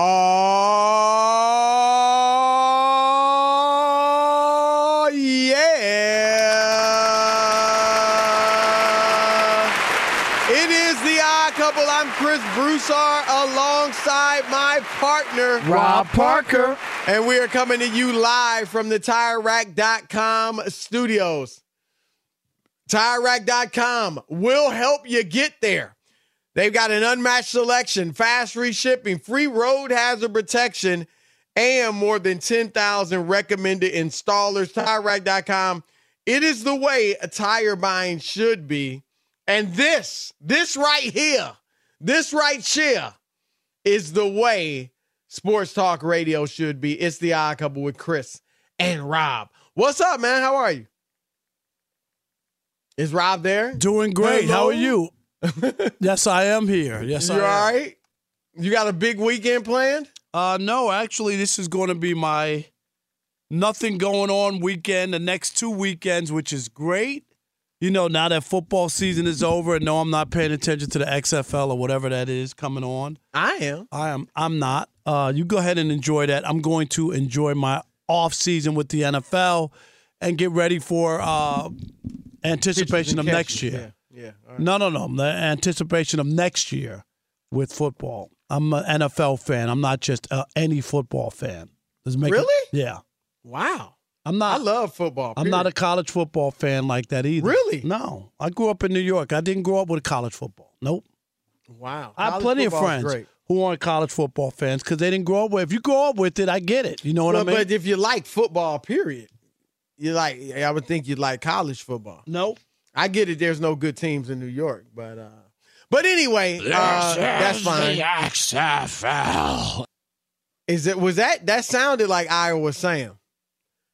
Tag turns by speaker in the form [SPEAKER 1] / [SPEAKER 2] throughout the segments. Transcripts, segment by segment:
[SPEAKER 1] Oh, yeah. It is the odd couple. I'm Chris Broussard alongside my partner,
[SPEAKER 2] Rob Parker.
[SPEAKER 1] And we are coming to you live from the TireRack.com studios. TireRack.com will help you get there. They've got an unmatched selection, fast reshipping, free road hazard protection, and more than 10,000 recommended installers. TireRack.com. It is the way a tire buying should be. And this, this right here, this right here is the way sports talk radio should be. It's the odd couple with Chris and Rob. What's up, man? How are you? Is Rob there?
[SPEAKER 2] Doing great.
[SPEAKER 1] Hello?
[SPEAKER 2] How are you? yes, I am here. Yes,
[SPEAKER 1] you
[SPEAKER 2] I am.
[SPEAKER 1] all right? You got a big weekend planned?
[SPEAKER 2] Uh, no, actually, this is going to be my nothing going on weekend. The next two weekends, which is great. You know, now that football season is over, and no, I'm not paying attention to the XFL or whatever that is coming on.
[SPEAKER 1] I am.
[SPEAKER 2] I am. I'm not. Uh, you go ahead and enjoy that. I'm going to enjoy my off season with the NFL and get ready for uh, anticipation of next year.
[SPEAKER 1] Yeah. Yeah. right.
[SPEAKER 2] No, no, no. The anticipation of next year with football. I'm an NFL fan. I'm not just uh, any football fan. Make it-
[SPEAKER 1] Really?
[SPEAKER 2] yeah.
[SPEAKER 1] Wow.
[SPEAKER 2] I'm not.
[SPEAKER 1] I love football.
[SPEAKER 2] I'm not a college football fan like that either.
[SPEAKER 1] Really?
[SPEAKER 2] No. I grew up in New York. I didn't grow up with college football. Nope.
[SPEAKER 1] wow.
[SPEAKER 2] I have plenty of friends who aren't college football fans because they didn't grow up with. It. If you grow up with it, I get it. You know what
[SPEAKER 1] Well,
[SPEAKER 2] I mean?
[SPEAKER 1] But if you like football, period, you like. I would think you'd like college football.
[SPEAKER 2] nope.
[SPEAKER 1] I get it. There's no good teams in New York, but uh, but anyway, uh, that's fine.
[SPEAKER 3] XFL.
[SPEAKER 1] Is it was that that sounded like Iowa Sam?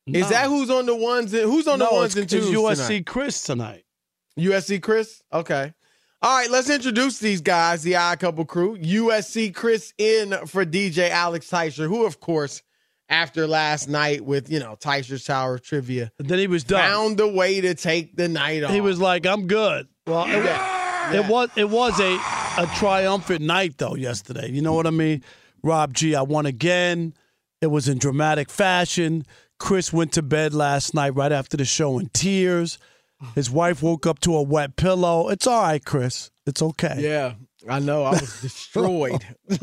[SPEAKER 1] Is that who's on the ones? In, who's on
[SPEAKER 2] no,
[SPEAKER 1] the ones and twos
[SPEAKER 2] USC
[SPEAKER 1] tonight?
[SPEAKER 2] Chris tonight.
[SPEAKER 1] USC Chris. Okay. All right, let's introduce these guys, the Odd Couple crew. USC Chris in for DJ Alex Teicher, who, of course, after last night with, you know, Teicher's Tower Trivia,
[SPEAKER 2] then he was done.
[SPEAKER 1] Found a way to take the night off.
[SPEAKER 2] He was like, I'm good. Well, it, yeah. it was it was a, a triumphant night, though, yesterday. You know what I mean? Rob G, I won again. It was in dramatic fashion. Chris went to bed last night right after the show in tears. His wife woke up to a wet pillow. It's all right, Chris. It's okay.
[SPEAKER 1] Yeah, I know. I was destroyed.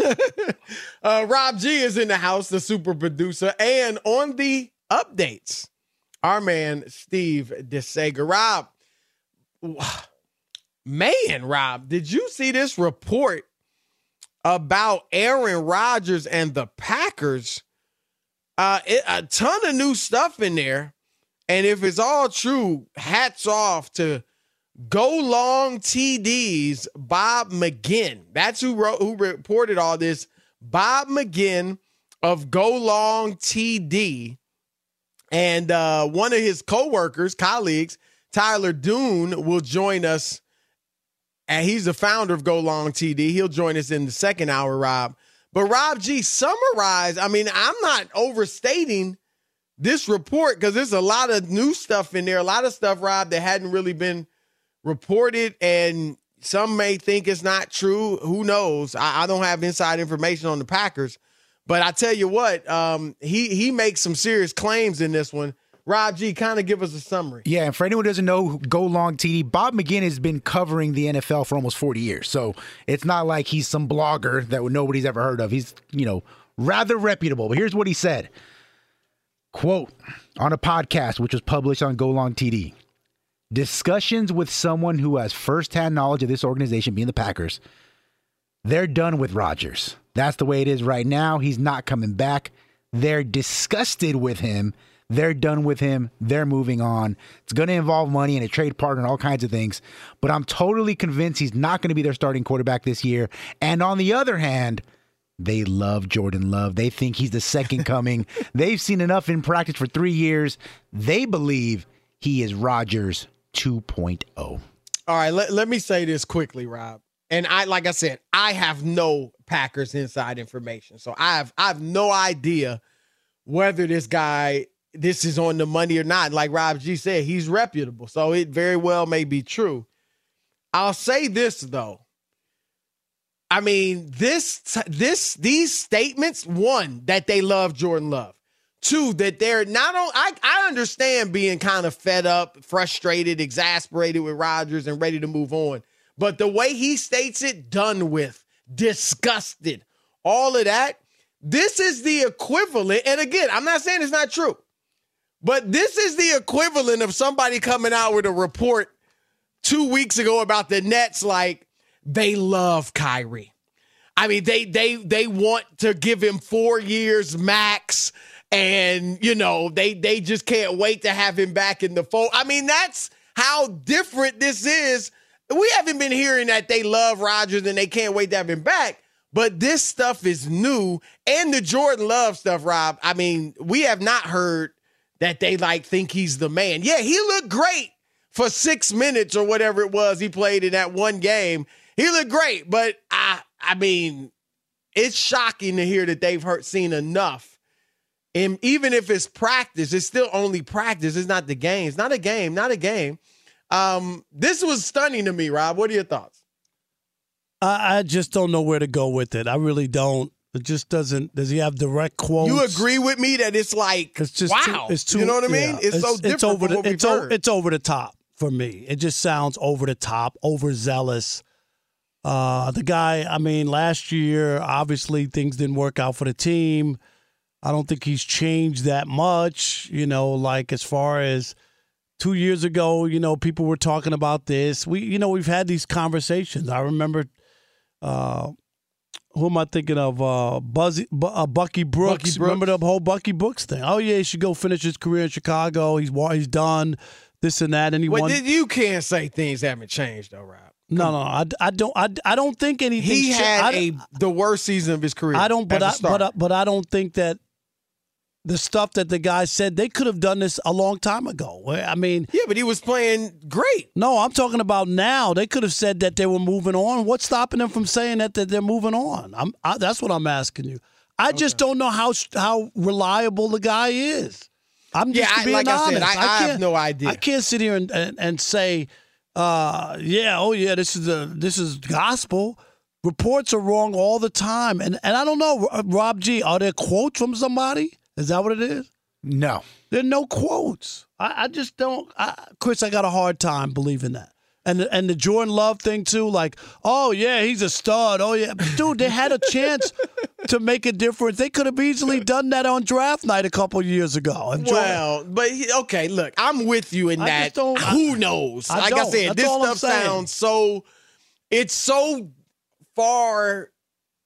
[SPEAKER 1] uh, Rob G is in the house, the super producer, and on the updates, our man Steve DeSager. Rob, man, Rob, did you see this report about Aaron Rodgers and the Packers? Uh, it, a ton of new stuff in there. And if it's all true, hats off to Go Long TDs, Bob McGinn. That's who wrote who reported all this. Bob McGinn of Go Long TD. And uh, one of his co-workers, colleagues, Tyler Dunne, will join us. And he's the founder of Go Long TD. He'll join us in the second hour, Rob. But Rob G, summarize. I mean, I'm not overstating this report because there's a lot of new stuff in there, a lot of stuff, Rob, that hadn't really been reported, and some may think it's not true. Who knows? I, I don't have inside information on the Packers, but I tell you what, um, he he makes some serious claims in this one. Rob G, kind of give us a summary.
[SPEAKER 4] Yeah, and for anyone who doesn't know, go long TD. Bob McGinn has been covering the NFL for almost 40 years, so it's not like he's some blogger that nobody's ever heard of. He's you know rather reputable. But here's what he said. Quote on a podcast which was published on Go Long TD discussions with someone who has firsthand knowledge of this organization, being the Packers, they're done with Rodgers. That's the way it is right now. He's not coming back. They're disgusted with him. They're done with him. They're moving on. It's going to involve money and a trade partner and all kinds of things. But I'm totally convinced he's not going to be their starting quarterback this year. And on the other hand, they love Jordan Love. They think he's the second coming. They've seen enough in practice for three years. They believe he is Rodgers 2.0.
[SPEAKER 1] All right, let, let me say this quickly, Rob. And I like I said, I have no Packers inside information. So I have I have no idea whether this guy this is on the money or not. Like Rob G said, he's reputable. So it very well may be true. I'll say this though. I mean, this this these statements, one, that they love Jordan Love. Two, that they're not on I, I understand being kind of fed up, frustrated, exasperated with Rodgers and ready to move on. But the way he states it, done with, disgusted, all of that, this is the equivalent. And again, I'm not saying it's not true, but this is the equivalent of somebody coming out with a report two weeks ago about the Nets, like, they love Kyrie. I mean, they they they want to give him four years max, and you know they they just can't wait to have him back in the fold. I mean, that's how different this is. We haven't been hearing that they love Rodgers and they can't wait to have him back. But this stuff is new, and the Jordan Love stuff, Rob. I mean, we have not heard that they like think he's the man. Yeah, he looked great for six minutes or whatever it was he played in that one game he looked great, but I I mean, it's shocking to hear that they've heard seen enough. And even if it's practice, it's still only practice. It's not the game. It's not a game. Not a game. Um, this was stunning to me, Rob. What are your thoughts?
[SPEAKER 2] I, I just don't know where to go with it. I really don't. It just doesn't. Does he have direct quotes?
[SPEAKER 1] You agree with me that it's like it's just wow. Too, it's too. You know what I mean? Yeah, it's, it's, so different. It's over the.
[SPEAKER 2] It's, o- it's over the top for me. It just sounds over the top, overzealous. Uh, the guy, I mean, last year, obviously things didn't work out for the team. I don't think he's changed that much, you know, like as far as two years ago, you know, people were talking about this. We, you know, we've had these conversations. I remember, uh, who am I thinking of? Uh, Buzzy, uh, Bucky, Brooks. Bucky Brooks. Remember the whole Bucky Brooks thing? Oh yeah, he should go finish his career in Chicago. He's he's done this and that, and he
[SPEAKER 1] well,
[SPEAKER 2] won.
[SPEAKER 1] You can't say things haven't changed though, Rob.
[SPEAKER 2] No, no, I, I don't. I, I don't think anything.
[SPEAKER 1] He had I, a the worst season of his career.
[SPEAKER 2] I don't, but I, but I, but I don't think that the stuff that the guy said, they could have done this a long time ago. I mean,
[SPEAKER 1] yeah, but he was playing great.
[SPEAKER 2] No, I'm talking about now. They could have said that they were moving on. What's stopping them from saying that, that they're moving on? I'm, I, that's what I'm asking you. I okay. just don't know how how reliable the guy is. I'm just
[SPEAKER 1] yeah,
[SPEAKER 2] being
[SPEAKER 1] like
[SPEAKER 2] honest.
[SPEAKER 1] I, said, I, I, I have no idea.
[SPEAKER 2] I can't sit here and, and, and say, uh, yeah, oh yeah, this is the this is gospel. Reports are wrong all the time, and and I don't know, Rob G. Are there quotes from somebody? Is that what it is?
[SPEAKER 4] No,
[SPEAKER 2] there are no quotes. I, I just don't. I, Chris, I got a hard time believing that. And the, and the Jordan Love thing too, like, oh yeah, he's a stud. Oh yeah, dude, they had a chance to make a difference. They could have easily done that on draft night a couple years ago.
[SPEAKER 1] And well, but he, okay, look, I'm with you in
[SPEAKER 2] I
[SPEAKER 1] that. Who knows?
[SPEAKER 2] I
[SPEAKER 1] like. I said,
[SPEAKER 2] That's
[SPEAKER 1] this stuff sounds so. It's so far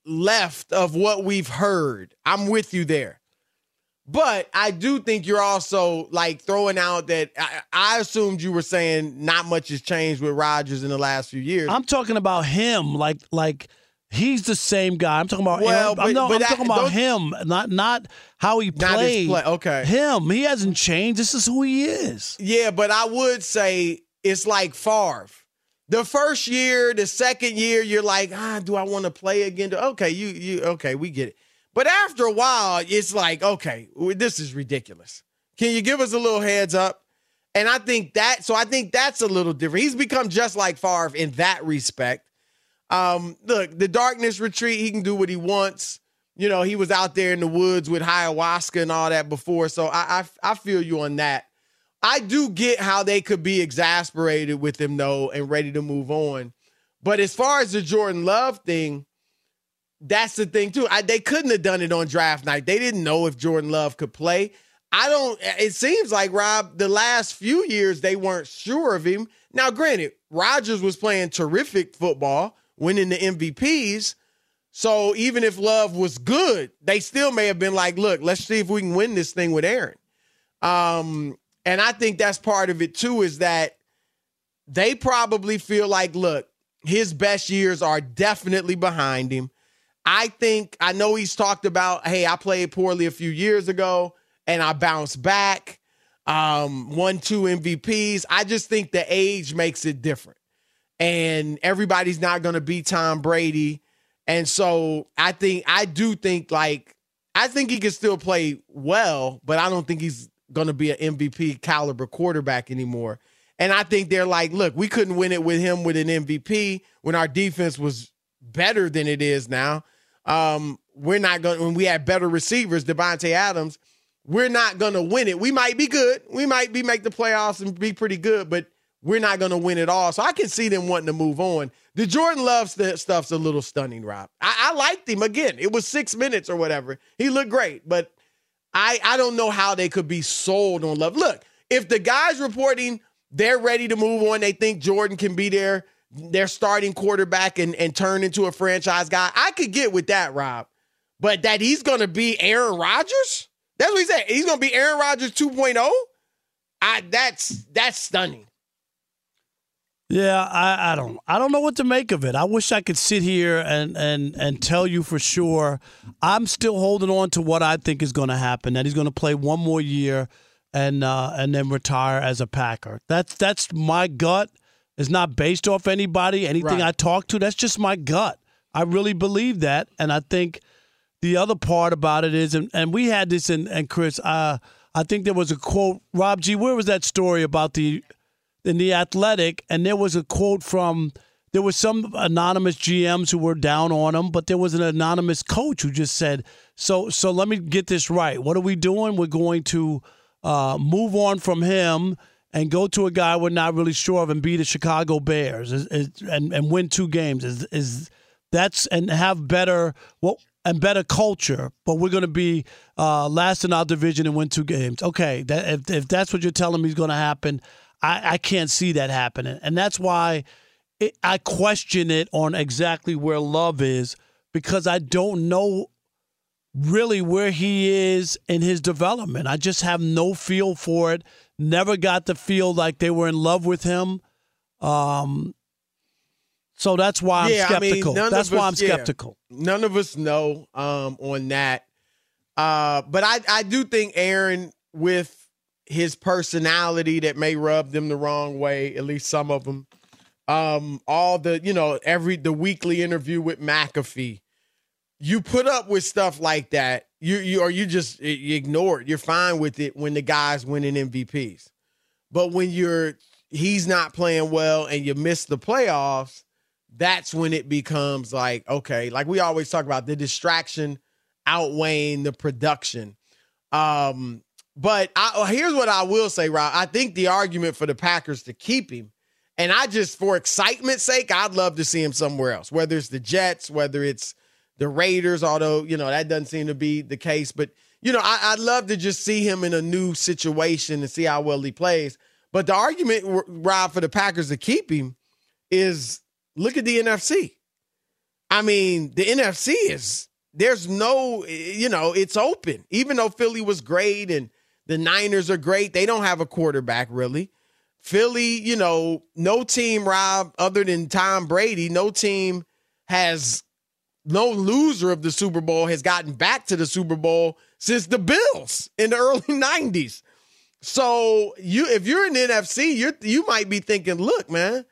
[SPEAKER 1] left of what we've heard. I'm with you there. But I do think you're also like throwing out that I, I, assumed you were saying not much has changed with Rodgers in the last few years.
[SPEAKER 2] I'm talking about him, like like he's the same guy. I'm talking about
[SPEAKER 1] well, but,
[SPEAKER 2] I'm, no, I'm
[SPEAKER 1] that,
[SPEAKER 2] talking about him, not not how he played.
[SPEAKER 1] Play. Okay,
[SPEAKER 2] him. He hasn't changed. This is who he is.
[SPEAKER 1] Yeah, but I would say it's like Favre. The first year, the second year, you're like, ah, do I want to play again? Okay, you you okay, we get it. But after a while, it's like, okay, this is ridiculous. Can you give us a little heads up? And I think that, so I think that's a little different. He's become just like Favre in that respect. Um, look, the darkness retreat, he can do what he wants. You know, he was out there in the woods with ayahuasca and all that before. So I, I, I feel you on that. I do get how they could be exasperated with him though and ready to move on. But as far as the Jordan Love thing, that's the thing too. I, they couldn't have done it on draft night. They didn't know if Jordan Love could play. I don't. It seems like Rob. The last few years they weren't sure of him. Now, granted, Rodgers was playing terrific football, winning the MVPs. So even if Love was good, they still may have been like, "Look, let's see if we can win this thing with Aaron." Um, and I think that's part of it too. Is that they probably feel like, look, his best years are definitely behind him. I think I know he's talked about, hey, I played poorly a few years ago and I bounced back. Um, one, two MVPs. I just think the age makes it different. And everybody's not gonna be Tom Brady. And so I think I do think like I think he can still play well, but I don't think he's gonna be an MVP caliber quarterback anymore. And I think they're like, look, we couldn't win it with him with an MVP when our defense was better than it is now um, we're not going when we have better receivers, Davante Adams, we're not to win it. We might be good. We might be make the playoffs and be pretty good, but we're not going to win it all. So I can see them wanting to move on. The Jordan Love stuff's a little stunning, Rob. I-, I liked him again. It was six minutes or whatever. He looked great, but I I don't know how they could be sold on Love. Look, if the guys reporting they're ready to move on, they think Jordan can be there their starting quarterback and, and turn into a franchise guy. I could get with that, Rob. But that he's going to be Aaron Rodgers? That's what he said. He's going to be Aaron Rodgers 2.0? I that's that's stunning.
[SPEAKER 2] Yeah, I, I don't I don't know what to make of it. I wish I could sit here and and and tell you for sure. I'm still holding on to what I think is going to happen. That he's going to play one more year and uh, and then retire as a Packer. That's that's my gut is not based off anybody, anything right. I talk to. That's just my gut. I really believe that. And I think the other part about it is, and, and we had this in, and Chris, uh, I think there was a quote, Rob G, where was that story about the, in the athletic? And there was a quote from, there was some anonymous GMs who were down on him, but there was an anonymous coach who just said, so, so let me get this right. What are we doing? We're going to uh, move on from him and go to a guy we're not really sure of and beat the Chicago Bears is, is, and and win two games is is that's and have better well and better culture, but we're going to be uh, last in our division and win two games. Okay, that, if if that's what you're telling me is going to happen, I, I can't see that happening, and that's why it, I question it on exactly where love is because I don't know really where he is in his development. I just have no feel for it never got to feel like they were in love with him. Um, so that's why I'm
[SPEAKER 1] yeah,
[SPEAKER 2] skeptical.
[SPEAKER 1] I mean,
[SPEAKER 2] that's why
[SPEAKER 1] us,
[SPEAKER 2] I'm skeptical.
[SPEAKER 1] Yeah, none of us know um, on that. Uh, but I, I do think Aaron, with his personality that may rub them the wrong way, at least some of them, um, all the, you know, every the weekly interview with McAfee, you put up with stuff like that. You you or you just you ignore it. You're fine with it when the guy's winning MVPs. But when you're he's not playing well and you miss the playoffs, that's when it becomes like, okay, like we always talk about the distraction outweighing the production. Um, but I, oh, here's what I will say, Rob. I think the argument for the Packers to keep him, and I just for excitement's sake, I'd love to see him somewhere else, whether it's the Jets, whether it's the Raiders, although, you know, that doesn't seem to be the case. But, you know, I, would love to just see him in a new situation and see how well he plays. But the argument, Rob, for the Packers to keep him is look at the NFC. I mean, the NFC is there's no, you know, it's open. Even though Philly was great and the Niners are great, they don't have a quarterback really. Philly, you know, no team, Rob, other than Tom Brady, no team has no loser of the Super Bowl has gotten back to the Super Bowl since the Bills in the early 90s. So you if you're in the NFC, you you might be thinking, look, man,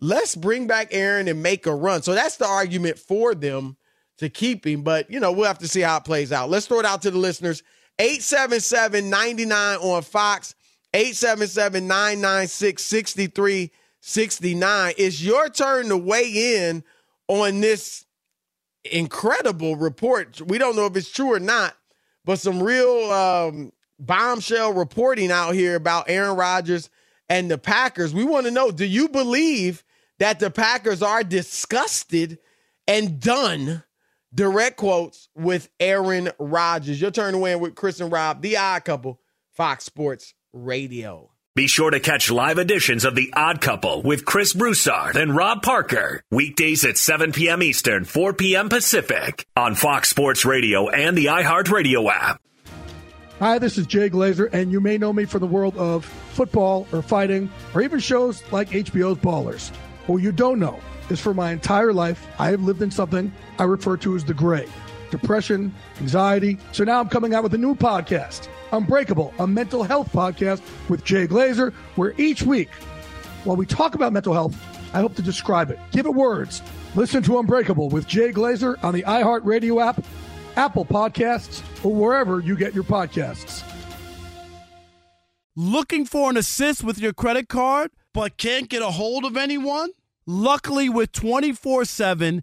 [SPEAKER 1] let's bring back Aaron and make a run. So that's the argument for them to keep him. But you know, we'll have to see how it plays out. Let's throw it out to the listeners. 877-99 on Fox, 877-996-6369. It's your turn to weigh in on this incredible report. We don't know if it's true or not, but some real um, bombshell reporting out here about Aaron Rodgers and the Packers. We want to know do you believe that the Packers are disgusted and done? Direct quotes with Aaron Rodgers. Your turn to win with Chris and Rob, the odd couple, Fox Sports Radio.
[SPEAKER 5] Be sure to catch live editions of The Odd Couple with Chris Broussard and Rob Parker. Weekdays at 7 p.m. Eastern, 4 p.m. Pacific on Fox Sports Radio and the iHeartRadio app.
[SPEAKER 6] Hi, this is Jay Glazer, and you may know me from the world of football or fighting or even shows like HBO's Ballers. What you don't know is for my entire life, I have lived in something I refer to as the gray depression, anxiety. So now I'm coming out with a new podcast Unbreakable, a mental health podcast with Jay Glazer, where each week, while we talk about mental health, I hope to describe it, give it words. Listen to Unbreakable with Jay Glazer on the iHeartRadio app, Apple Podcasts, or wherever you get your podcasts.
[SPEAKER 2] Looking for an assist with your credit card, but can't get a hold of anyone? Luckily, with 24 7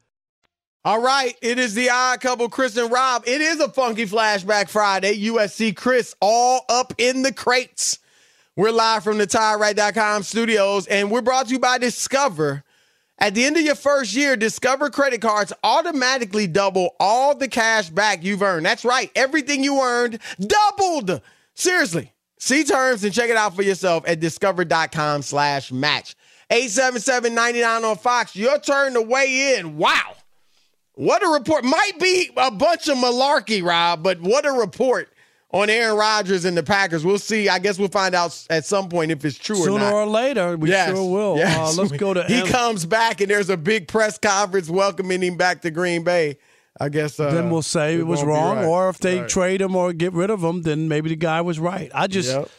[SPEAKER 1] All right, it is the odd couple, Chris and Rob. It is a funky flashback Friday. USC Chris all up in the crates. We're live from the TireRack.com studios, and we're brought to you by Discover. At the end of your first year, Discover credit cards automatically double all the cash back you've earned. That's right, everything you earned doubled. Seriously, see terms and check it out for yourself at discover.com slash match. 877-99 on Fox, your turn to weigh in. Wow. What a report. Might be a bunch of malarkey, Rob, but what a report on Aaron Rodgers and the Packers. We'll see. I guess we'll find out at some point if it's true
[SPEAKER 2] Sooner
[SPEAKER 1] or not.
[SPEAKER 2] Sooner or later, we
[SPEAKER 1] Yes,
[SPEAKER 2] sure will.
[SPEAKER 1] yes.
[SPEAKER 2] Uh, let's go to
[SPEAKER 1] He
[SPEAKER 2] M-
[SPEAKER 1] comes back and there's a big press conference welcoming him back to Green Bay. I guess uh,
[SPEAKER 2] then we'll say it was wrong,
[SPEAKER 1] right.
[SPEAKER 2] or if they
[SPEAKER 1] Right.
[SPEAKER 2] trade him or get rid of him, then maybe the guy was right. I just
[SPEAKER 1] Yep.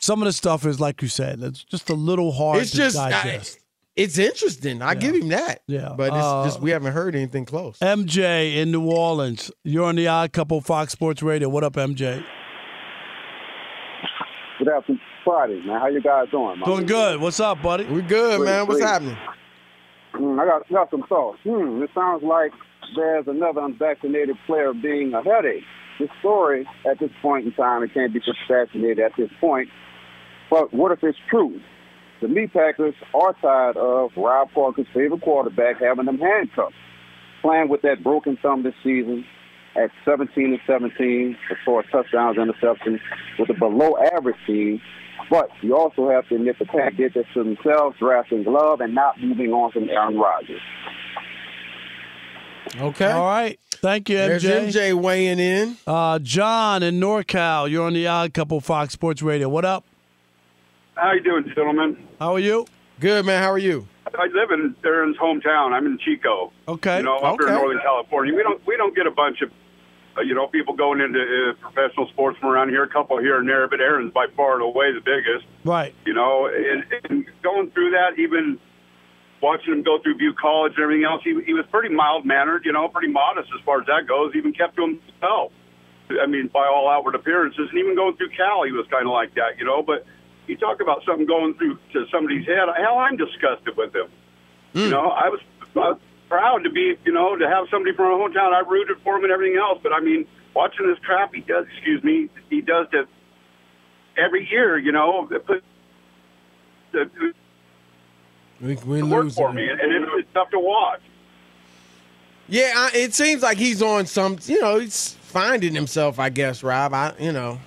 [SPEAKER 2] some of the stuff is like you said, it's just a little hard
[SPEAKER 1] It's
[SPEAKER 2] to
[SPEAKER 1] just
[SPEAKER 2] digest.
[SPEAKER 1] I- it's interesting. I give him that.
[SPEAKER 2] Yeah.
[SPEAKER 1] But it's
[SPEAKER 2] Uh,
[SPEAKER 1] just we haven't heard anything close.
[SPEAKER 2] MJ in New Orleans, you're on the Odd Couple Fox Sports Radio. What up, MJ?
[SPEAKER 7] Good afternoon, Friday, man. How you guys doing? man?
[SPEAKER 2] Doing good. What's up, buddy?
[SPEAKER 1] We're good,
[SPEAKER 7] Great,
[SPEAKER 1] man. What's
[SPEAKER 7] great.
[SPEAKER 1] happening?
[SPEAKER 7] Hmm, I got got some thoughts. Hmm, it sounds like there's another unvaccinated player being a headache. This story, at this point in time, it can't be substantiated at this point. But what if it's true? The Meat Packers are tired of Rob Parker's favorite quarterback having them handcuffed, playing with that broken thumb this season at 17 and 17 for far as touchdowns, interceptions, with a below average team. But you also have to admit the Pack did this to themselves, drafting Glove and not moving on from Aaron Rodgers.
[SPEAKER 1] Okay.
[SPEAKER 2] All right. Thank you,
[SPEAKER 1] There's
[SPEAKER 2] MJ.
[SPEAKER 1] MJ weighing in.
[SPEAKER 2] Uh, John in NorCal, you're on the Odd Couple Fox Sports Radio. What up?
[SPEAKER 8] How you doing, gentlemen?
[SPEAKER 2] How are you?
[SPEAKER 1] Good, man. How are you?
[SPEAKER 8] I live in Aaron's hometown. I'm in Chico.
[SPEAKER 2] Okay.
[SPEAKER 8] You know, up here
[SPEAKER 1] Okay.
[SPEAKER 8] in Northern California. We don't we don't get a bunch of uh, you know people going into uh, professional sports from around here. A couple here and there, but Aaron's by far and away the biggest.
[SPEAKER 2] Right.
[SPEAKER 8] You know, and, and going through that, even watching him go through Butte College and everything else, he, he was pretty mild mannered. You know, pretty modest as far as that goes. Even kept to himself. I mean, by all outward appearances, and even going through Cal, he was kind of like that. You know, but you talk about something going through to somebody's head. Hell, I'm disgusted with him. You hmm. know, I was, I was proud to be, you know, to have somebody from our hometown. I rooted for him and everything else. But I mean, watching this crap he does, excuse me, he does to every year. You know, it the,
[SPEAKER 1] We, we lose
[SPEAKER 8] for
[SPEAKER 1] him.
[SPEAKER 8] me, and it, it's tough to watch.
[SPEAKER 1] Yeah, I, it seems like he's on some. You know, he's finding himself. I guess, Rob. I, you know,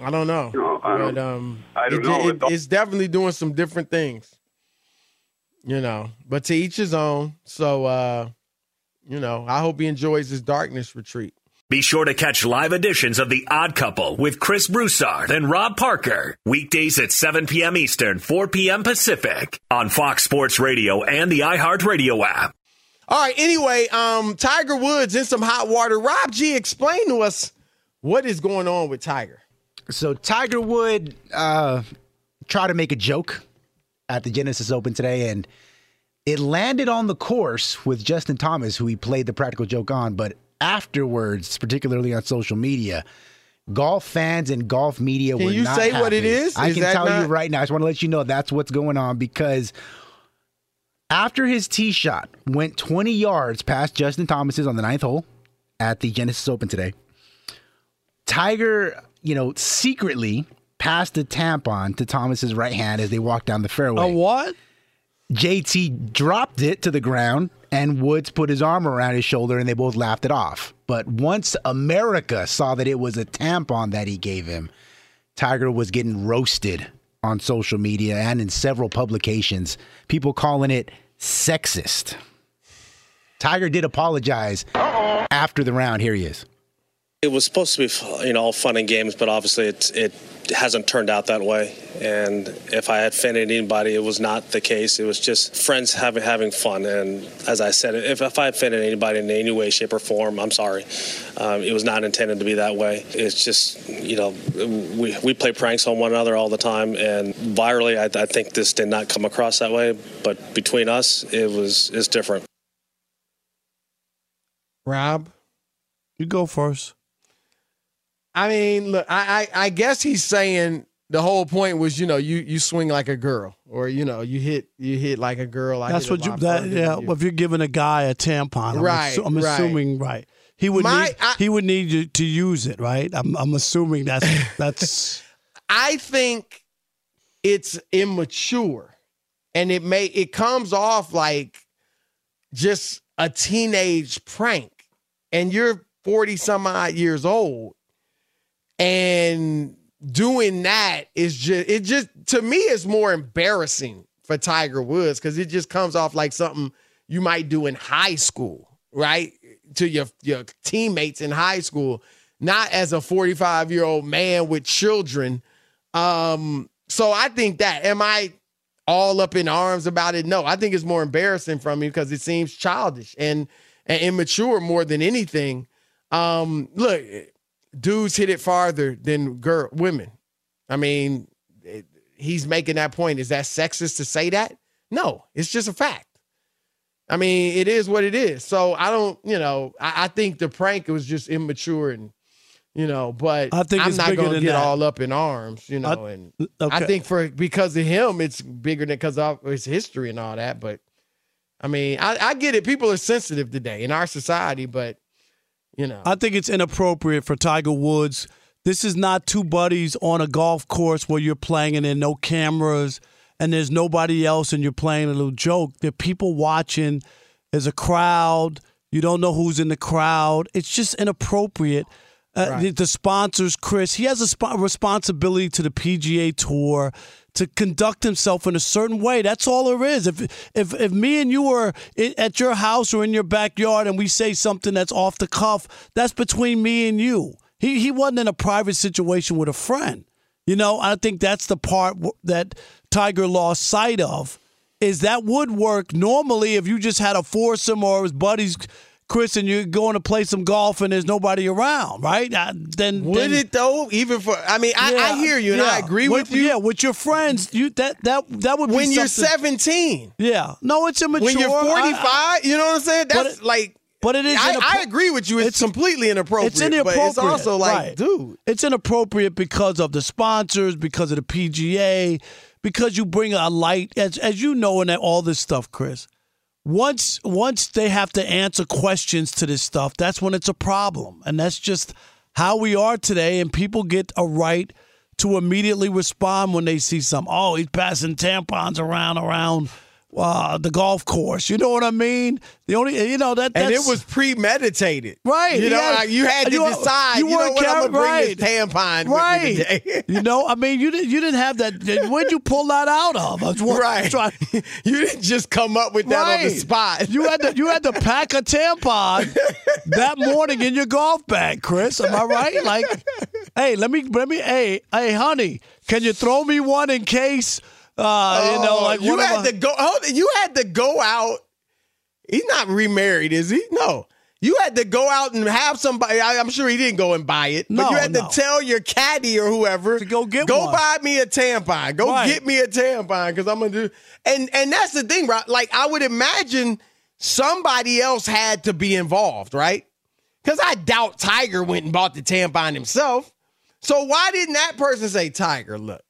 [SPEAKER 1] I don't know.
[SPEAKER 8] No, I don't-
[SPEAKER 1] but um,
[SPEAKER 8] I don't
[SPEAKER 1] it-
[SPEAKER 8] know.
[SPEAKER 1] it- it's definitely doing some different things. You know, but to each his own. So, uh, you know, I hope he enjoys his darkness retreat.
[SPEAKER 5] Be sure to catch live editions of The Odd Couple with Chris Broussard and Rob Parker. Weekdays at 7 p.m. Eastern, 4 p.m. Pacific on Fox Sports Radio and the iHeartRadio app.
[SPEAKER 1] All right. Anyway, um, Tiger Woods in some hot water. Rob G, explain to us what is going on with Tiger.
[SPEAKER 4] So Tiger Wood uh, tried to make a joke at the Genesis Open today, and it landed on the course with Justin Thomas, who he played the practical joke on. But afterwards, particularly on social media, golf fans and golf media
[SPEAKER 1] Can
[SPEAKER 4] were
[SPEAKER 1] you
[SPEAKER 4] not
[SPEAKER 1] say what it is?
[SPEAKER 4] I
[SPEAKER 1] Is
[SPEAKER 4] can tell you right now. I just want to let you know that's what's going on because after his tee shot went 20 yards past Justin Thomas's on the ninth hole at the Genesis Open today, Tiger, you know, secretly passed a tampon to Thomas's right hand as they walked down the fairway.
[SPEAKER 2] A what?
[SPEAKER 4] JT dropped it to the ground and Woods put his arm around his shoulder and they both laughed it off. But once America saw that it was a tampon that he gave him, Tiger was getting roasted on social media and in several publications, people calling it sexist. Tiger did apologize after the round. Here he is.
[SPEAKER 9] It was supposed to be, you know, all fun and games, but obviously it it hasn't turned out that way. And if I had offended anybody, it was not the case. It was just friends having having fun. And as I said, if, if I offended anybody in any way, shape, or form, I'm sorry. Um, it was not intended to be that way. It's just, you know, we we play pranks on one another all the time, and virally, I, I think this did not come across that way. But between us, it was it's different.
[SPEAKER 1] Rob,
[SPEAKER 2] you go first.
[SPEAKER 1] I mean, look, I, I I guess he's saying the whole point was, you know, you you swing like a girl, or you know, you hit you hit like a girl. I
[SPEAKER 2] That's what you. That, yeah.
[SPEAKER 1] You.
[SPEAKER 2] If you're giving a guy a tampon, I'm,
[SPEAKER 1] Right,
[SPEAKER 2] assu- I'm
[SPEAKER 1] right.
[SPEAKER 2] assuming right. He would
[SPEAKER 1] My-
[SPEAKER 2] need. he would need you to use it, right? I'm. I'm assuming that's that's.
[SPEAKER 1] I think it's immature, and it may it comes off like just a teenage prank, and you're forty some odd years old, and doing that is just it just to me is more embarrassing for Tiger Woods because it just comes off like something you might do in high school, right? To your your teammates in high school, not as a 45 year old man with children. Um, so I think that am I all up in arms about it? No, I think it's more embarrassing from me because it seems childish and and immature more than anything. Um, look, dudes hit it farther than girl women. I mean, it- he's making that point. Is that sexist to say that? No, it's just a fact. I mean, it is what it is. So I don't, you know, I, I think the prank was just immature and, you know, but
[SPEAKER 2] I think
[SPEAKER 1] I'm not going to get
[SPEAKER 2] that.
[SPEAKER 1] all up in arms, you know,
[SPEAKER 2] I-
[SPEAKER 1] and
[SPEAKER 2] okay.
[SPEAKER 1] I think for because of him, it's bigger than because of his history and all that. But I mean, I, I get it. People are sensitive today in our society, but you know,
[SPEAKER 2] I think it's inappropriate for Tiger Woods. This is not two buddies on a golf course where you're playing and there are no cameras and there's nobody else and you're playing a little joke. There are people watching. There's a crowd. You don't know who's in the crowd. It's just inappropriate. Uh, the, the sponsors, Chris, he has a sp- responsibility to the PGA Tour to conduct himself in a certain way. That's all there is. If if if me and you are at your house or in your backyard and we say something that's off the cuff, that's between me and you. He he wasn't in a private situation with a friend. You know, I think that's the part w- that Tiger lost sight of. Is that would work normally if you just had a foursome or his buddies, Chris, and you're going to play some golf and there's nobody around, right? Uh, then
[SPEAKER 1] would
[SPEAKER 2] then-
[SPEAKER 1] it though? Even for, I mean, I, I hear you and I agree with, you.
[SPEAKER 2] Yeah, with your friends, you that that that would be
[SPEAKER 1] when you're 17.
[SPEAKER 2] Yeah, no, it's immature.
[SPEAKER 1] When you're 45,
[SPEAKER 2] I-
[SPEAKER 1] you know what I'm saying? That's
[SPEAKER 2] it-
[SPEAKER 1] like.
[SPEAKER 2] But it is.
[SPEAKER 1] I, I agree with you. It's, completely inappropriate.
[SPEAKER 2] It's inappropriate.
[SPEAKER 1] But it's also like,
[SPEAKER 2] right.
[SPEAKER 1] dude.
[SPEAKER 2] It's inappropriate because of the sponsors, because of the PGA, because you bring a light, as as you know, in all this stuff, Chris. Once once they have to answer questions to this stuff, that's when it's a problem, and that's just how we are today. And people get a right to immediately respond when they see something. Oh, he's passing tampons around around uh, the golf course. You know what I mean? The only you know that
[SPEAKER 1] And it was premeditated.
[SPEAKER 2] Right.
[SPEAKER 1] You know,
[SPEAKER 2] Yeah.
[SPEAKER 1] like you had to
[SPEAKER 2] You-
[SPEAKER 1] decide, you,
[SPEAKER 2] you
[SPEAKER 1] know what, I'm going to
[SPEAKER 2] carry-
[SPEAKER 1] bring this tampon
[SPEAKER 2] right.
[SPEAKER 1] with me today.
[SPEAKER 2] you know, I mean, you didn't you didn't have that. Where'd you pull that out of? I was
[SPEAKER 1] Right.
[SPEAKER 2] trying-
[SPEAKER 1] you didn't just come up with that on the spot.
[SPEAKER 2] You had to you had to pack a tampon that morning in your golf bag, Chris. Am I right? Like, hey, let me let me. Hey, hey, honey, can you throw me one in case? Uh, you know,
[SPEAKER 1] Oh,
[SPEAKER 2] like
[SPEAKER 1] you had to go. Hold you had to go out. He's not remarried, is he? No. You had to go out and have somebody. I, am sure he didn't go and buy it,
[SPEAKER 2] No,
[SPEAKER 1] but you had
[SPEAKER 2] no.
[SPEAKER 1] to tell your caddy or whoever to
[SPEAKER 2] go get
[SPEAKER 1] go
[SPEAKER 2] one.
[SPEAKER 1] buy me a tampon. Go
[SPEAKER 2] Right.
[SPEAKER 1] get me a tampon because I'm gonna do. And and that's the thing, right? Like I would imagine somebody else had to be involved, right? Because I doubt Tiger went and bought the tampon himself. So why didn't that person say, Tiger, look,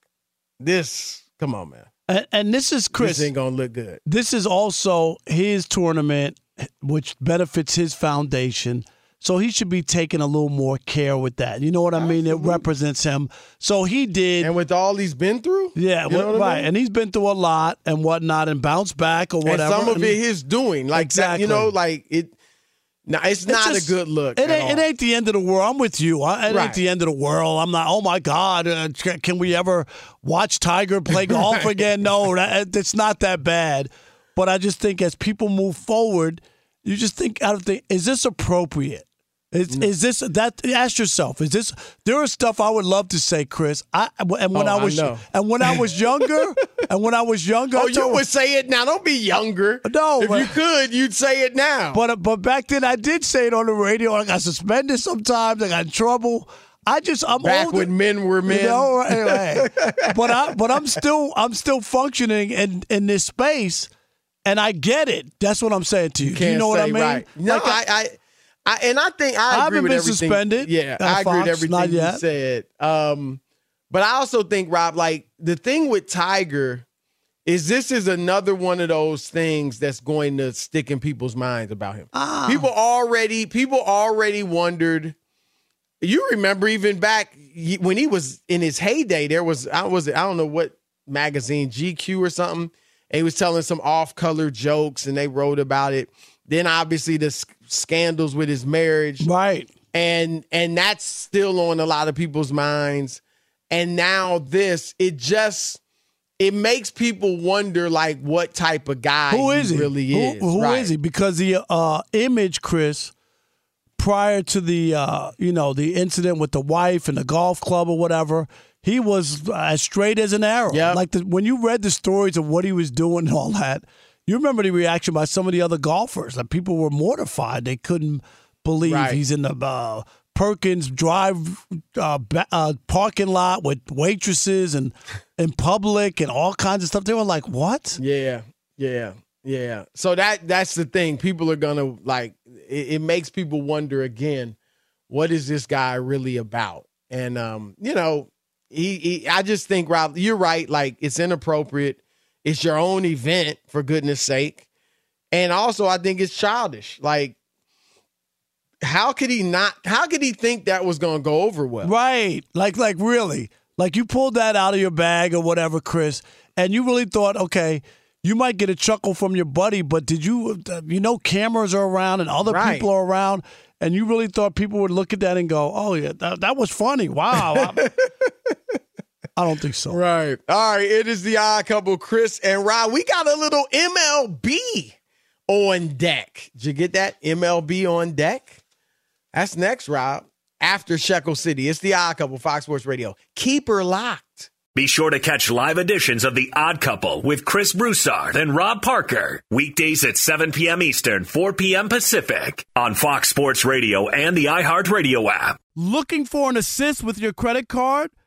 [SPEAKER 1] this, come on, man.
[SPEAKER 2] And, and this is Chris.
[SPEAKER 1] This ain't gonna look good.
[SPEAKER 2] This is also his tournament, which benefits his foundation. So he should be taking a little more care with that. You know what I mean? It represents him. So he did.
[SPEAKER 1] And with all he's been through?
[SPEAKER 2] Yeah,
[SPEAKER 1] You know what I
[SPEAKER 2] right.
[SPEAKER 1] mean?
[SPEAKER 2] And he's been through a lot and whatnot and bounced back or whatever.
[SPEAKER 1] And some of it his doing. Like that, you know, like it no, it's not
[SPEAKER 2] just-
[SPEAKER 1] a good look.
[SPEAKER 2] It ain't, it ain't the end of the world. I'm with you. I- It
[SPEAKER 1] Right.
[SPEAKER 2] ain't the end of the world. I'm not. Oh my God! Uh, can we ever watch Tiger play golf again? No, that, it's not that bad. But I just think as people move forward, you just think out of the is this appropriate? Is, is this that? Ask yourself. Is this? There is stuff I would love to say, Chris. I and when
[SPEAKER 1] Oh,
[SPEAKER 2] I
[SPEAKER 1] I
[SPEAKER 2] was
[SPEAKER 1] know.
[SPEAKER 2] and when I was younger, and when I was younger, oh, I
[SPEAKER 1] Oh, you would say it now. Don't be younger.
[SPEAKER 2] No,
[SPEAKER 1] if
[SPEAKER 2] but-
[SPEAKER 1] you could, you'd say it now.
[SPEAKER 2] But uh, but back then I did say it on the radio. I got suspended sometimes. I got in trouble. I just I'm
[SPEAKER 1] Back
[SPEAKER 2] older.
[SPEAKER 1] when men were men.
[SPEAKER 2] You know, anyway. but I but I'm still I'm still functioning in in this space, and I get it. That's what I'm saying to you.
[SPEAKER 1] Can't
[SPEAKER 2] you know what I mean?
[SPEAKER 1] Right. No,
[SPEAKER 2] Like,
[SPEAKER 1] I, I, I, and I think I
[SPEAKER 2] I
[SPEAKER 1] agree
[SPEAKER 2] haven't
[SPEAKER 1] with
[SPEAKER 2] been
[SPEAKER 1] everything.
[SPEAKER 2] suspended
[SPEAKER 1] Yeah, I agree with
[SPEAKER 2] Fox,
[SPEAKER 1] everything you said. Um, but I also think Rob, like the thing with Tiger, is this is another one of those things that's going to stick in people's minds about him.
[SPEAKER 2] Ah.
[SPEAKER 1] People already, people already wondered. You remember even back when he was in his heyday, there was I was I don't know what magazine GQ or something, and he was telling some off-color jokes, and they wrote about it. Then obviously the s- scandals with his marriage,
[SPEAKER 2] right?
[SPEAKER 1] And and that's still on a lot of people's minds. And now this, it just it makes people wonder like what type of guy
[SPEAKER 2] Who is he?
[SPEAKER 1] really is.
[SPEAKER 2] Who-
[SPEAKER 1] is.
[SPEAKER 2] who
[SPEAKER 1] right.
[SPEAKER 2] is he? Because the uh, image, Chris, prior to the uh, you know the incident with the wife and the golf club or whatever, he was as straight as an arrow. Like the, when you read the stories of what he was doing and all that, you remember the reaction by some of the other golfers. Like people were mortified; they couldn't believe
[SPEAKER 1] Right.
[SPEAKER 2] he's in the uh, Perkins Drive uh, uh, parking lot with waitresses and in public and all kinds of stuff. They were like, "What?"
[SPEAKER 1] Yeah, yeah, yeah. So that that's the thing. People are gonna like it, it makes people wonder again, what is this guy really about? And um, you know, he, he I just think Rob, you're right. Like it's inappropriate. It's your own event for goodness sake. And also I think it's childish. Like how could he not how could he think that was gonna go over well?
[SPEAKER 2] Right. Like like really. Like you pulled that out of your bag or whatever, Chris, and you really thought, okay, you might get a chuckle from your buddy, but did you uh, you know cameras are around and other
[SPEAKER 1] Right.
[SPEAKER 2] people are around and you really thought people would look at that and go, "Oh yeah, that, that was funny. Wow." I, I don't think so.
[SPEAKER 1] Right. All right. It is the odd couple, Chris and Rob. We got a little MLB on deck. Did you get that? MLB on deck? That's next, Rob. After Shekel City. It's the odd couple, Fox Sports Radio. Keep her locked.
[SPEAKER 5] Be sure to catch live editions of The Odd Couple with Chris Broussard and Rob Parker. Weekdays at 7 p.m. Eastern, 4 p.m. Pacific on Fox Sports Radio and the iHeartRadio app.
[SPEAKER 2] Looking for an assist with your credit card,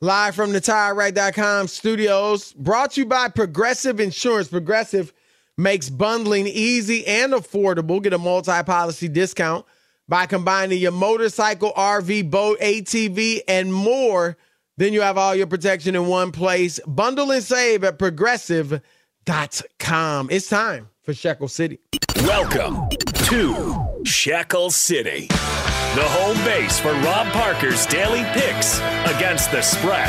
[SPEAKER 1] Live from the TireRack.com studios, brought to you by Progressive Insurance. Progressive makes bundling easy and affordable. Get a multi policy discount by combining your motorcycle, RV, boat, ATV, and more. Then you have all your protection in one place. Bundle and save at progressive.com. It's time for Shekel City.
[SPEAKER 5] Welcome to Shekel City, the home base for Rob Parker's daily picks against the spread.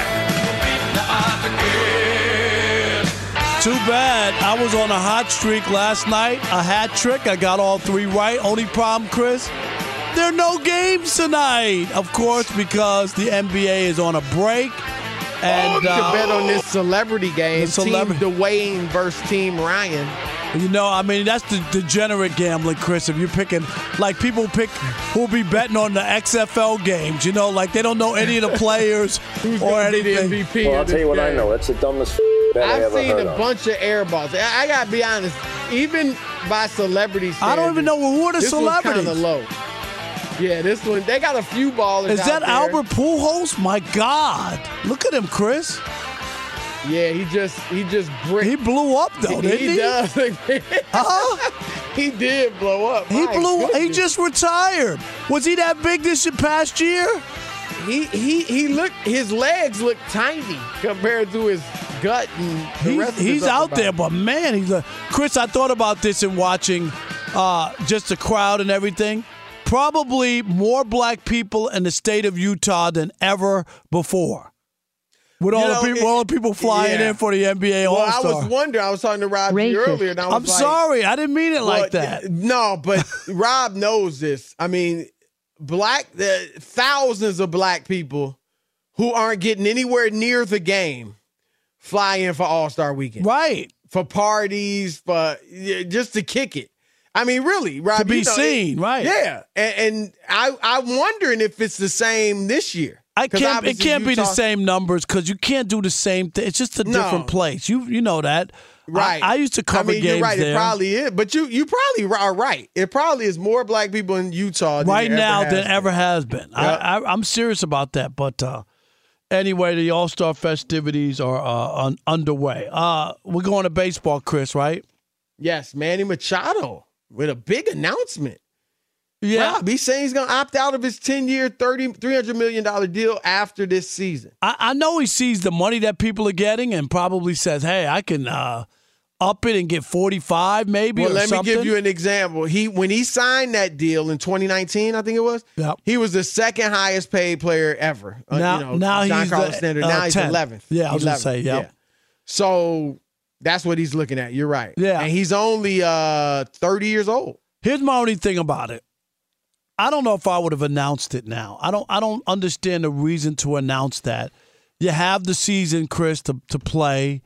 [SPEAKER 2] Too bad. I was on a hot streak last night, a hat trick. I got all three right. Only problem, Chris, there are no games tonight. Of course, because the NBA is on a break. And
[SPEAKER 1] oh, you
[SPEAKER 2] uh,
[SPEAKER 1] can bet on this celebrity game.
[SPEAKER 2] the celebrity-
[SPEAKER 1] Team Dwayne versus Team Ryan.
[SPEAKER 2] You know, I mean, that's the degenerate gambling, Chris. If you're picking, like, people pick who'll be betting on the XFL games, you know, like they don't know any of the players or
[SPEAKER 1] gonna be the. MVP Well, I'll tell this you what I know.
[SPEAKER 10] It's the dumbest bet I
[SPEAKER 1] I've
[SPEAKER 10] ever
[SPEAKER 1] seen
[SPEAKER 10] heard
[SPEAKER 1] a
[SPEAKER 10] of.
[SPEAKER 1] bunch of air balls. I, I gotta be honest, even by celebrities.
[SPEAKER 2] I don't even know who are the
[SPEAKER 1] this
[SPEAKER 2] celebrities.
[SPEAKER 1] Kind of low. Yeah, this one they got a few ballers.
[SPEAKER 2] Is
[SPEAKER 1] out
[SPEAKER 2] that
[SPEAKER 1] there.
[SPEAKER 2] Albert Pujols? My God, look at him, Chris.
[SPEAKER 1] Yeah, he just he just bricked.
[SPEAKER 2] He blew up though, didn't he?
[SPEAKER 1] does.
[SPEAKER 2] huh?
[SPEAKER 1] he did blow up.
[SPEAKER 2] He
[SPEAKER 1] My
[SPEAKER 2] blew. He just retired. Was he that big this past year?
[SPEAKER 1] he he he looked. His legs look tiny compared to his gut and the
[SPEAKER 2] He-
[SPEAKER 1] rest
[SPEAKER 2] he's out there, but man, he's a Chris. I thought about this in watching uh, just the crowd and everything. Probably more black people in the state of Utah than ever before. With all
[SPEAKER 1] You
[SPEAKER 2] the
[SPEAKER 1] know,
[SPEAKER 2] people,
[SPEAKER 1] it-
[SPEAKER 2] all the people flying
[SPEAKER 1] yeah.
[SPEAKER 2] in for the NBA All Star.
[SPEAKER 1] Well, I was wondering. I was talking to Rob earlier, and I was
[SPEAKER 2] I'm
[SPEAKER 1] like,
[SPEAKER 2] sorry, I didn't mean it like
[SPEAKER 1] Well,
[SPEAKER 2] that.
[SPEAKER 1] No, but Rob knows this. I mean, black the thousands of black people who aren't getting anywhere near the game fly in for All Star Weekend,
[SPEAKER 2] right?
[SPEAKER 1] For parties, for just to kick it. I mean, really, Rob,
[SPEAKER 2] To be
[SPEAKER 1] you know,
[SPEAKER 2] seen,
[SPEAKER 1] it-
[SPEAKER 2] right.
[SPEAKER 1] Yeah, and, and I I'm wondering if it's the same this year.
[SPEAKER 2] I can't. It can't be the same numbers because you can't do the same thing. It's just a
[SPEAKER 1] No.
[SPEAKER 2] different place. You you know that,
[SPEAKER 1] Right.
[SPEAKER 2] I, I used to cover
[SPEAKER 1] I mean,
[SPEAKER 2] games
[SPEAKER 1] you're right.
[SPEAKER 2] there.
[SPEAKER 1] It probably is, but you you probably are right. It probably is more black people in Utah than
[SPEAKER 2] right now
[SPEAKER 1] ever
[SPEAKER 2] than
[SPEAKER 1] has
[SPEAKER 2] ever has been. I,
[SPEAKER 1] Yep.
[SPEAKER 2] I, I'm serious about that. But uh, anyway, the All Star festivities are uh, un- underway. Uh, we're going to baseball, Chris. Right?
[SPEAKER 1] Yes, Manny Machado with a big announcement.
[SPEAKER 2] Yeah.
[SPEAKER 1] Rob, he's saying he's going to opt out of his 10 year, 30, $300 million deal after this season.
[SPEAKER 2] I, I know he sees the money that people are getting and probably says, "Hey, I can uh, up it and get 45, maybe."
[SPEAKER 1] Well, let
[SPEAKER 2] something.
[SPEAKER 1] me give you an example. He When he signed that deal in 2019, I think it was,
[SPEAKER 2] Yep.
[SPEAKER 1] he was the second highest paid player ever. Uh,
[SPEAKER 2] Now-
[SPEAKER 1] you know,
[SPEAKER 2] now
[SPEAKER 1] John
[SPEAKER 2] he's
[SPEAKER 1] Carlos
[SPEAKER 2] the,
[SPEAKER 1] standard.
[SPEAKER 2] uh,
[SPEAKER 1] now he's
[SPEAKER 2] 10th.
[SPEAKER 1] 11th.
[SPEAKER 2] Yeah, I was gonna say, yep.
[SPEAKER 1] So that's what he's looking at. You're right.
[SPEAKER 2] Yeah.
[SPEAKER 1] And he's only uh 30 years old.
[SPEAKER 2] Here's my only thing about it. I don't know if I would have announced it now. I don't I don't understand the reason to announce that. You have the season, Chris, to, to play.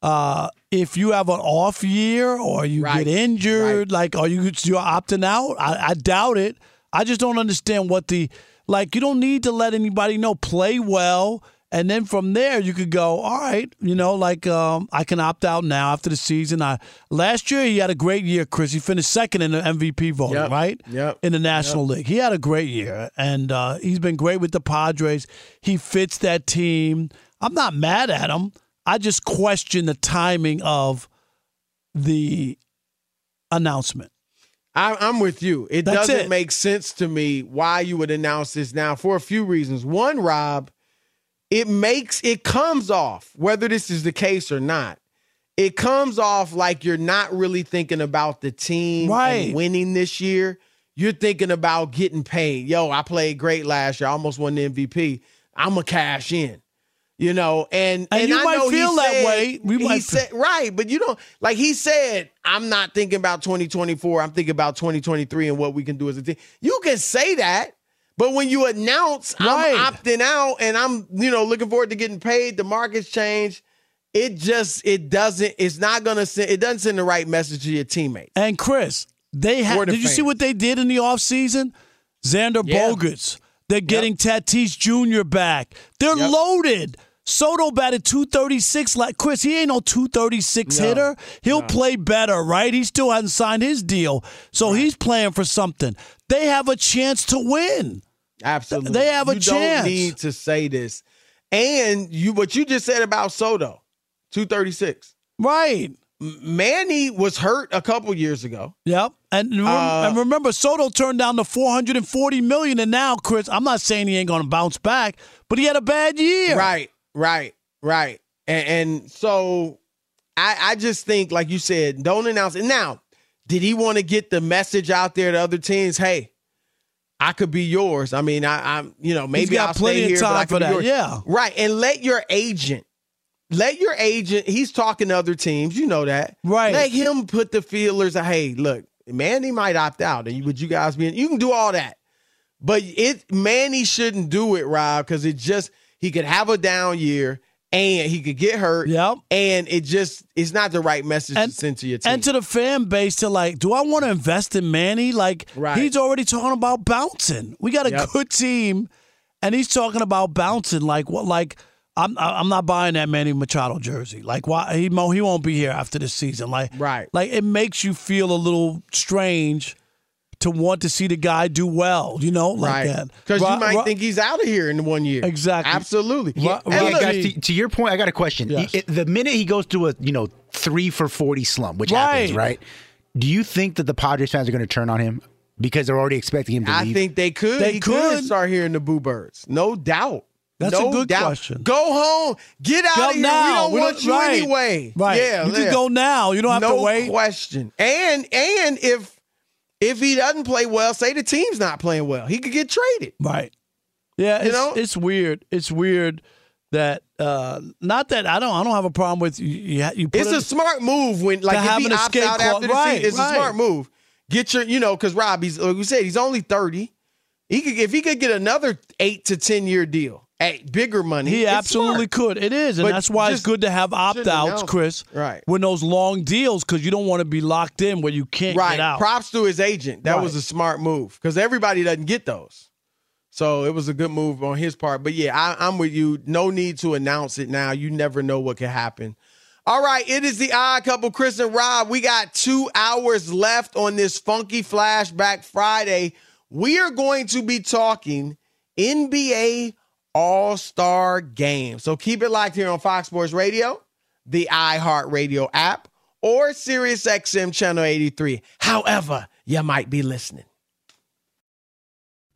[SPEAKER 2] Uh, if you have an off year or you
[SPEAKER 1] Right.
[SPEAKER 2] get injured, like are you you're opting out? I, I doubt it. I just don't understand what the like. You don't need to let anybody know. Play well, and then from there you could go. All right, you know, like um, I can opt out now after the season. I last year he had a great year, Chris. He finished second in the MVP voting,
[SPEAKER 1] Yep.
[SPEAKER 2] right?
[SPEAKER 1] Yep.
[SPEAKER 2] In the National League, he had a great year, and uh, he's been great with the Padres. He fits that team. I'm not mad at him. I just question the timing of the announcement.
[SPEAKER 1] I, I'm with you. It
[SPEAKER 2] That's
[SPEAKER 1] doesn't
[SPEAKER 2] it.
[SPEAKER 1] make sense to me why you would announce this now for a few reasons. One, Rob, it makes it comes off whether this is the case or not. It comes off like you're not really thinking about the team
[SPEAKER 2] Right.
[SPEAKER 1] and winning this year. You're thinking about getting paid. Yo, I played great last year. I almost won the MVP. I'm gonna cash in. You know, and
[SPEAKER 2] And you
[SPEAKER 1] I
[SPEAKER 2] might feel that
[SPEAKER 1] said-
[SPEAKER 2] way. We might-
[SPEAKER 1] said right, but you don't like he said. I'm not thinking about 2024. I'm thinking about 2023 and what we can do as a team. You can say that, but when you announce
[SPEAKER 2] Right.
[SPEAKER 1] I'm opting out and I'm you know looking forward to getting paid, the markets change. It just it doesn't. It's not gonna send. It doesn't send the right message to your teammates.
[SPEAKER 2] And Chris, they
[SPEAKER 1] Or
[SPEAKER 2] had.
[SPEAKER 1] the
[SPEAKER 2] Did you see what they did in the offseason? Xander
[SPEAKER 1] Yeah.
[SPEAKER 2] Bogaerts. They're getting Tatis Jr. back. They're loaded. Soto batted 236. Like Chris, he ain't no 236
[SPEAKER 1] No.
[SPEAKER 2] hitter. He'll
[SPEAKER 1] No.
[SPEAKER 2] play better, right? He still hasn't signed his deal, so he's playing for something. They have a chance to win.
[SPEAKER 1] Absolutely,
[SPEAKER 2] They have a
[SPEAKER 1] you
[SPEAKER 2] chance.
[SPEAKER 1] Don't need to say this, and you what you just said about Soto, 236.
[SPEAKER 2] Right.
[SPEAKER 1] Manny was hurt a couple years ago.
[SPEAKER 2] Yep. And, rem-
[SPEAKER 1] Uh,
[SPEAKER 2] and remember, Soto turned down the 440 million, and now, Chris, I'm not saying he ain't going to bounce back, but he had a bad year.
[SPEAKER 1] Right, right, right. And, and so I, I just think, like you said, don't announce it. Now, did he want to get the message out there to other teams? Hey, I could be yours. I mean, I, I'm, you know, maybe I'll
[SPEAKER 2] plenty
[SPEAKER 1] stay
[SPEAKER 2] of
[SPEAKER 1] here,
[SPEAKER 2] time for that.
[SPEAKER 1] yours.
[SPEAKER 2] Yeah.
[SPEAKER 1] right. And let your agent, let your agent. He's talking to other teams. You know that,
[SPEAKER 2] Right.
[SPEAKER 1] Let him put the feelers. of, Hey, look, Manny might opt out, and would you guys be? In, you can do all that. But it Manny shouldn't do it, Rob, because it just he could have a down year and he could get hurt.
[SPEAKER 2] Yep.
[SPEAKER 1] And it just it's not the right message
[SPEAKER 2] And-
[SPEAKER 1] to send to your team.
[SPEAKER 2] And to the fan base, to like, do I want to invest in Manny? Like,
[SPEAKER 1] Right.
[SPEAKER 2] he's already talking about bouncing. We got a
[SPEAKER 1] Yep.
[SPEAKER 2] good team, and he's talking about bouncing. Like, what? Like, I'm I'm not buying that Manny Machado jersey. Like, why he he won't be here after this season. Like,
[SPEAKER 1] Right.
[SPEAKER 2] Like, it makes you feel a little strange to want to see the guy do well. You know, like
[SPEAKER 1] right.
[SPEAKER 2] that.
[SPEAKER 1] Because you might
[SPEAKER 2] Ro-
[SPEAKER 1] think he's out of here in one year.
[SPEAKER 2] Exactly.
[SPEAKER 1] Absolutely.
[SPEAKER 2] Ro-
[SPEAKER 1] And
[SPEAKER 4] Hey,
[SPEAKER 2] Ro-
[SPEAKER 1] look,
[SPEAKER 4] guys, to, to your point, I got a question.
[SPEAKER 2] Yes.
[SPEAKER 4] It- the minute he goes to a you know three for forty slump, which happens,
[SPEAKER 2] Right.
[SPEAKER 4] right? Do you think that the Padres fans are going to turn on him because they're already expecting him to
[SPEAKER 1] I
[SPEAKER 4] leave?
[SPEAKER 1] I think they could.
[SPEAKER 2] They
[SPEAKER 1] he
[SPEAKER 2] could.
[SPEAKER 1] start hearing the boo birds. No doubt.
[SPEAKER 2] That's a good
[SPEAKER 1] doubt.
[SPEAKER 2] question.
[SPEAKER 1] Go home. Get out
[SPEAKER 2] Go
[SPEAKER 1] of here.
[SPEAKER 2] now.
[SPEAKER 1] We don't want you
[SPEAKER 2] right.
[SPEAKER 1] anyway.
[SPEAKER 2] Right.
[SPEAKER 1] Yeah.
[SPEAKER 2] You
[SPEAKER 1] yeah.
[SPEAKER 2] can go now. You don't have
[SPEAKER 1] no
[SPEAKER 2] to wait.
[SPEAKER 1] question. And and if if he doesn't play well, say the team's not playing well, he could get traded.
[SPEAKER 2] Right. Yeah,
[SPEAKER 1] You
[SPEAKER 2] it's,
[SPEAKER 1] know?
[SPEAKER 2] it's weird. It's weird that uh not that I don't I don't have a problem with you. You, you put
[SPEAKER 1] It's
[SPEAKER 2] it-
[SPEAKER 1] a smart move when like if he
[SPEAKER 2] an
[SPEAKER 1] opts
[SPEAKER 2] escape
[SPEAKER 1] out
[SPEAKER 2] clause.
[SPEAKER 1] after the
[SPEAKER 2] Right,
[SPEAKER 1] season, it's
[SPEAKER 2] right.
[SPEAKER 1] a smart move. Get your, you know, because Rob, he's like we said, he's only thirty. He could if he could get another eight to ten year deal at bigger money.
[SPEAKER 2] he absolutely
[SPEAKER 1] smart.
[SPEAKER 2] could. It is, and
[SPEAKER 1] But
[SPEAKER 2] that's why it's good to have opt outs, Chris.
[SPEAKER 1] Right.
[SPEAKER 2] When those long deals, because you don't want to be locked in where you can't
[SPEAKER 1] right.
[SPEAKER 2] get out.
[SPEAKER 1] Props to his agent. That
[SPEAKER 2] Right.
[SPEAKER 1] was a smart move because everybody doesn't get those. So it was a good move on his part. But yeah, I, I'm with you. No need to announce it now. You never know what could happen. All right, it is the odd couple, Chris and Rob. We got two hours left on this funky flashback Friday. We are going to be talking NBA All Star Game. So keep it locked here on Fox Sports Radio, the iHeartRadio app, or SiriusXM Channel 83. However, you might be listening.